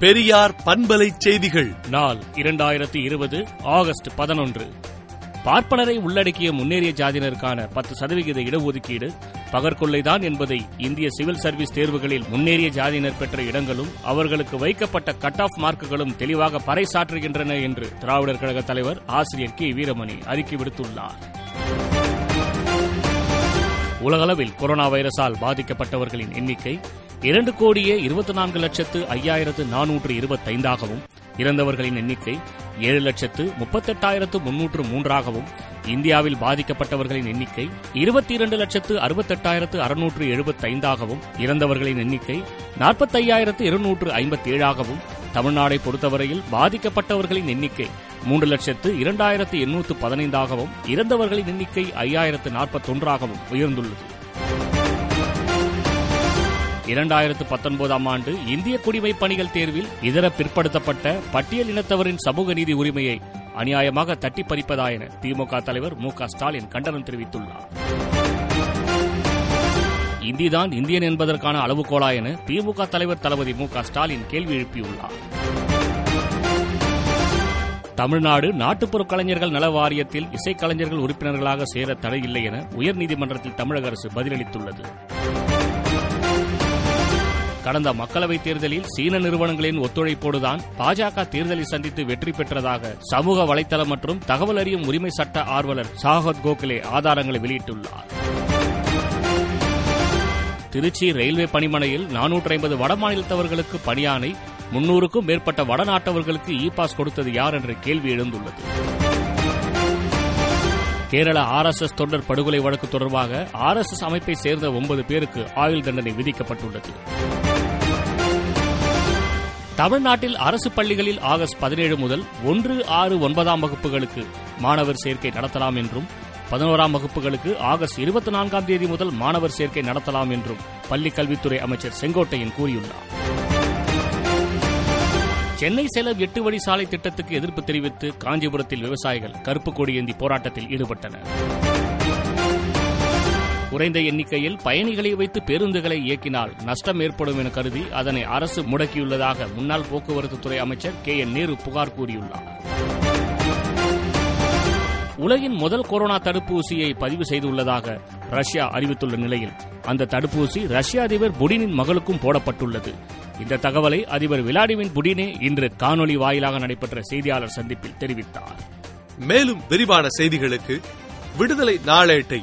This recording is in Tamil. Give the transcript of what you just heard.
பெரியார் பண்பலை செய்திகள். நாள் இரண்டாயிரத்தி இருபது ஆகஸ்ட் பதினொன்று. பார்ப்பனரை உள்ளடக்கிய முன்னேறிய ஜாதியினருக்கான பத்து சதவிகித இடஒதுக்கீடு பகற்கொள்ளைதான் என்பதை இந்திய சிவில் சர்வீஸ் தேர்வுகளில் முன்னேறிய ஜாதியினர் பெற்ற இடங்களும் அவர்களுக்கு வைக்கப்பட்ட கட் ஆஃப் மார்க்குகளும் தெளிவாக பறைசாற்றுகின்றன என்று திராவிடர் கழக தலைவர் ஆசிரியர் கே வீரமணி அறிக்கை விடுத்துள்ளார். உலகளவில் கொரோனா வைரஸால் பாதிக்கப்பட்டவர்களின் எண்ணிக்கை இரண்டு கோடியே இருபத்தி நான்கு லட்சத்து ஐயாயிரத்து நானூற்று இருபத்தைந்தாகவும் இறந்தவர்களின் எண்ணிக்கை ஏழு லட்சத்து முப்பத்தெட்டாயிரத்து முன்னூற்று மூன்றாகவும் இந்தியாவில் பாதிக்கப்பட்டவர்களின் எண்ணிக்கை இருபத்தி இரண்டு லட்சத்து அறுபத்தெட்டாயிரத்து அறுநூற்று எழுபத்தைந்தாகவும் இறந்தவர்களின் எண்ணிக்கை நாற்பத்தையாயிரத்து இருநூற்று ஐம்பத்தி ஏழாகவும் தமிழ்நாடை பொறுத்தவரையில் பாதிக்கப்பட்டவர்களின் எண்ணிக்கை மூன்று லட்சத்து இரண்டாயிரத்து எண்ணூற்று பதினைந்தாகவும் இறந்தவர்களின் எண்ணிக்கை ஐயாயிரத்து நாற்பத்தொன்றாகவும் உயர்ந்துள்ளது. இரண்டாயிரத்து பத்தொன்பதாம் ஆண்டு இந்திய குடிமை பணிகள் தேர்வில் இதர பிற்படுத்தப்பட்ட பட்டியல் இனத்தவரின் சமூக நீதி உரிமையை அநியாயமாக தட்டி பறிப்பதா என திமுக தலைவர் மு க ஸ்டாலின் கண்டனம் தெரிவித்துள்ளார். இந்திதான் இந்தியன் என்பதற்கான அளவுகோலா என திமுக தலைவர் தளபதி மு க ஸ்டாலின் கேள்வி எழுப்பியுள்ளார். தமிழ்நாடு நாட்டுப்புற கலைஞர்கள் நல வாரியத்தில் இசைக்கலைஞர்கள் உறுப்பினர்களாக சேர தடையில்லை என உயர்நீதிமன்றத்தில் தமிழக அரசு பதிலளித்துள்ளது. கடந்த மக்களவைத் தேர்தலில் சீன நிறுவனங்களின் ஒத்துழைப்போடுதான் பாஜக தேர்தலை சந்தித்து வெற்றி பெற்றதாக சமூக வலைதளம் மற்றும் தகவல் அறியும் உரிமை சட்ட ஆர்வலர் சாகத் கோகலே ஆதாரங்களை வெளியிட்டுள்ளார். திருச்சி ரயில்வே பணிமனையில் நானூற்றி ஐம்பது வடமாநிலத்தவர்களுக்கு பணியானை முன்னூறுக்கும் மேற்பட்ட வடநாட்டவர்களுக்கு இ பாஸ் கொடுத்தது யார் என்ற கேள்வி எழுந்துள்ளது. கேரள ஆர் எஸ் எஸ் தொண்டர் படுகொலை வழக்கு தொடர்பாக ஆர் எஸ் எஸ் அமைப்பை சேர்ந்த ஒன்பது பேருக்கு ஆயுள் தண்டனை விதிக்கப்பட்டுள்ளது. தமிழ்நாட்டில் அரசு பள்ளிகளில் ஆகஸ்ட் பதினேழு முதல் ஒன்று ஆறு ஒன்பதாம் வகுப்புகளுக்கு மாணவர் சேர்க்கை நடத்தலாம் என்றும் பதினோராம் வகுப்புகளுக்கு ஆகஸ்ட் இருபத்தி நான்காம் தேதி முதல் மாணவர் சேர்க்கை நடத்தலாம் என்றும் பள்ளிக் கல்வித்துறை அமைச்சர் செங்கோட்டையன் கூறியுள்ளார். சென்னை சேலம் எட்டு வழி சாலை திட்டத்துக்கு எதிர்ப்பு தெரிவித்து காஞ்சிபுரத்தில் விவசாயிகள் கருப்பு கொடியேந்தி போராட்டத்தில் ஈடுபட்டனர். குறைந்த எண்ணிக்கையில் பயணிகளை வைத்து பேருந்துகளை இயக்கினால் நஷ்டம் ஏற்படும் என கருதி அதனை அரசு முடக்கியுள்ளதாக முன்னாள் போக்குவரத்து துறை அமைச்சர் கே என் நேரு புகார் கூறியுள்ளார். உலகின் முதல் கொரோனா தடுப்பூசியை பதிவு செய்துள்ளதாக ரஷ்யா அறிவித்துள்ள நிலையில் அந்த தடுப்பூசி ரஷ்ய அதிபர் புடினின் மகளுக்கும் போடப்பட்டுள்ளது. இந்த தகவலை அதிபர் விளாடிமிர் புடினே இன்று காணொலி வாயிலாக நடைபெற்ற செய்தியாளர் சந்திப்பில் தெரிவித்தார். மேலும் விரிவான செய்திகளுக்கு விடுதலை நாளேட்டை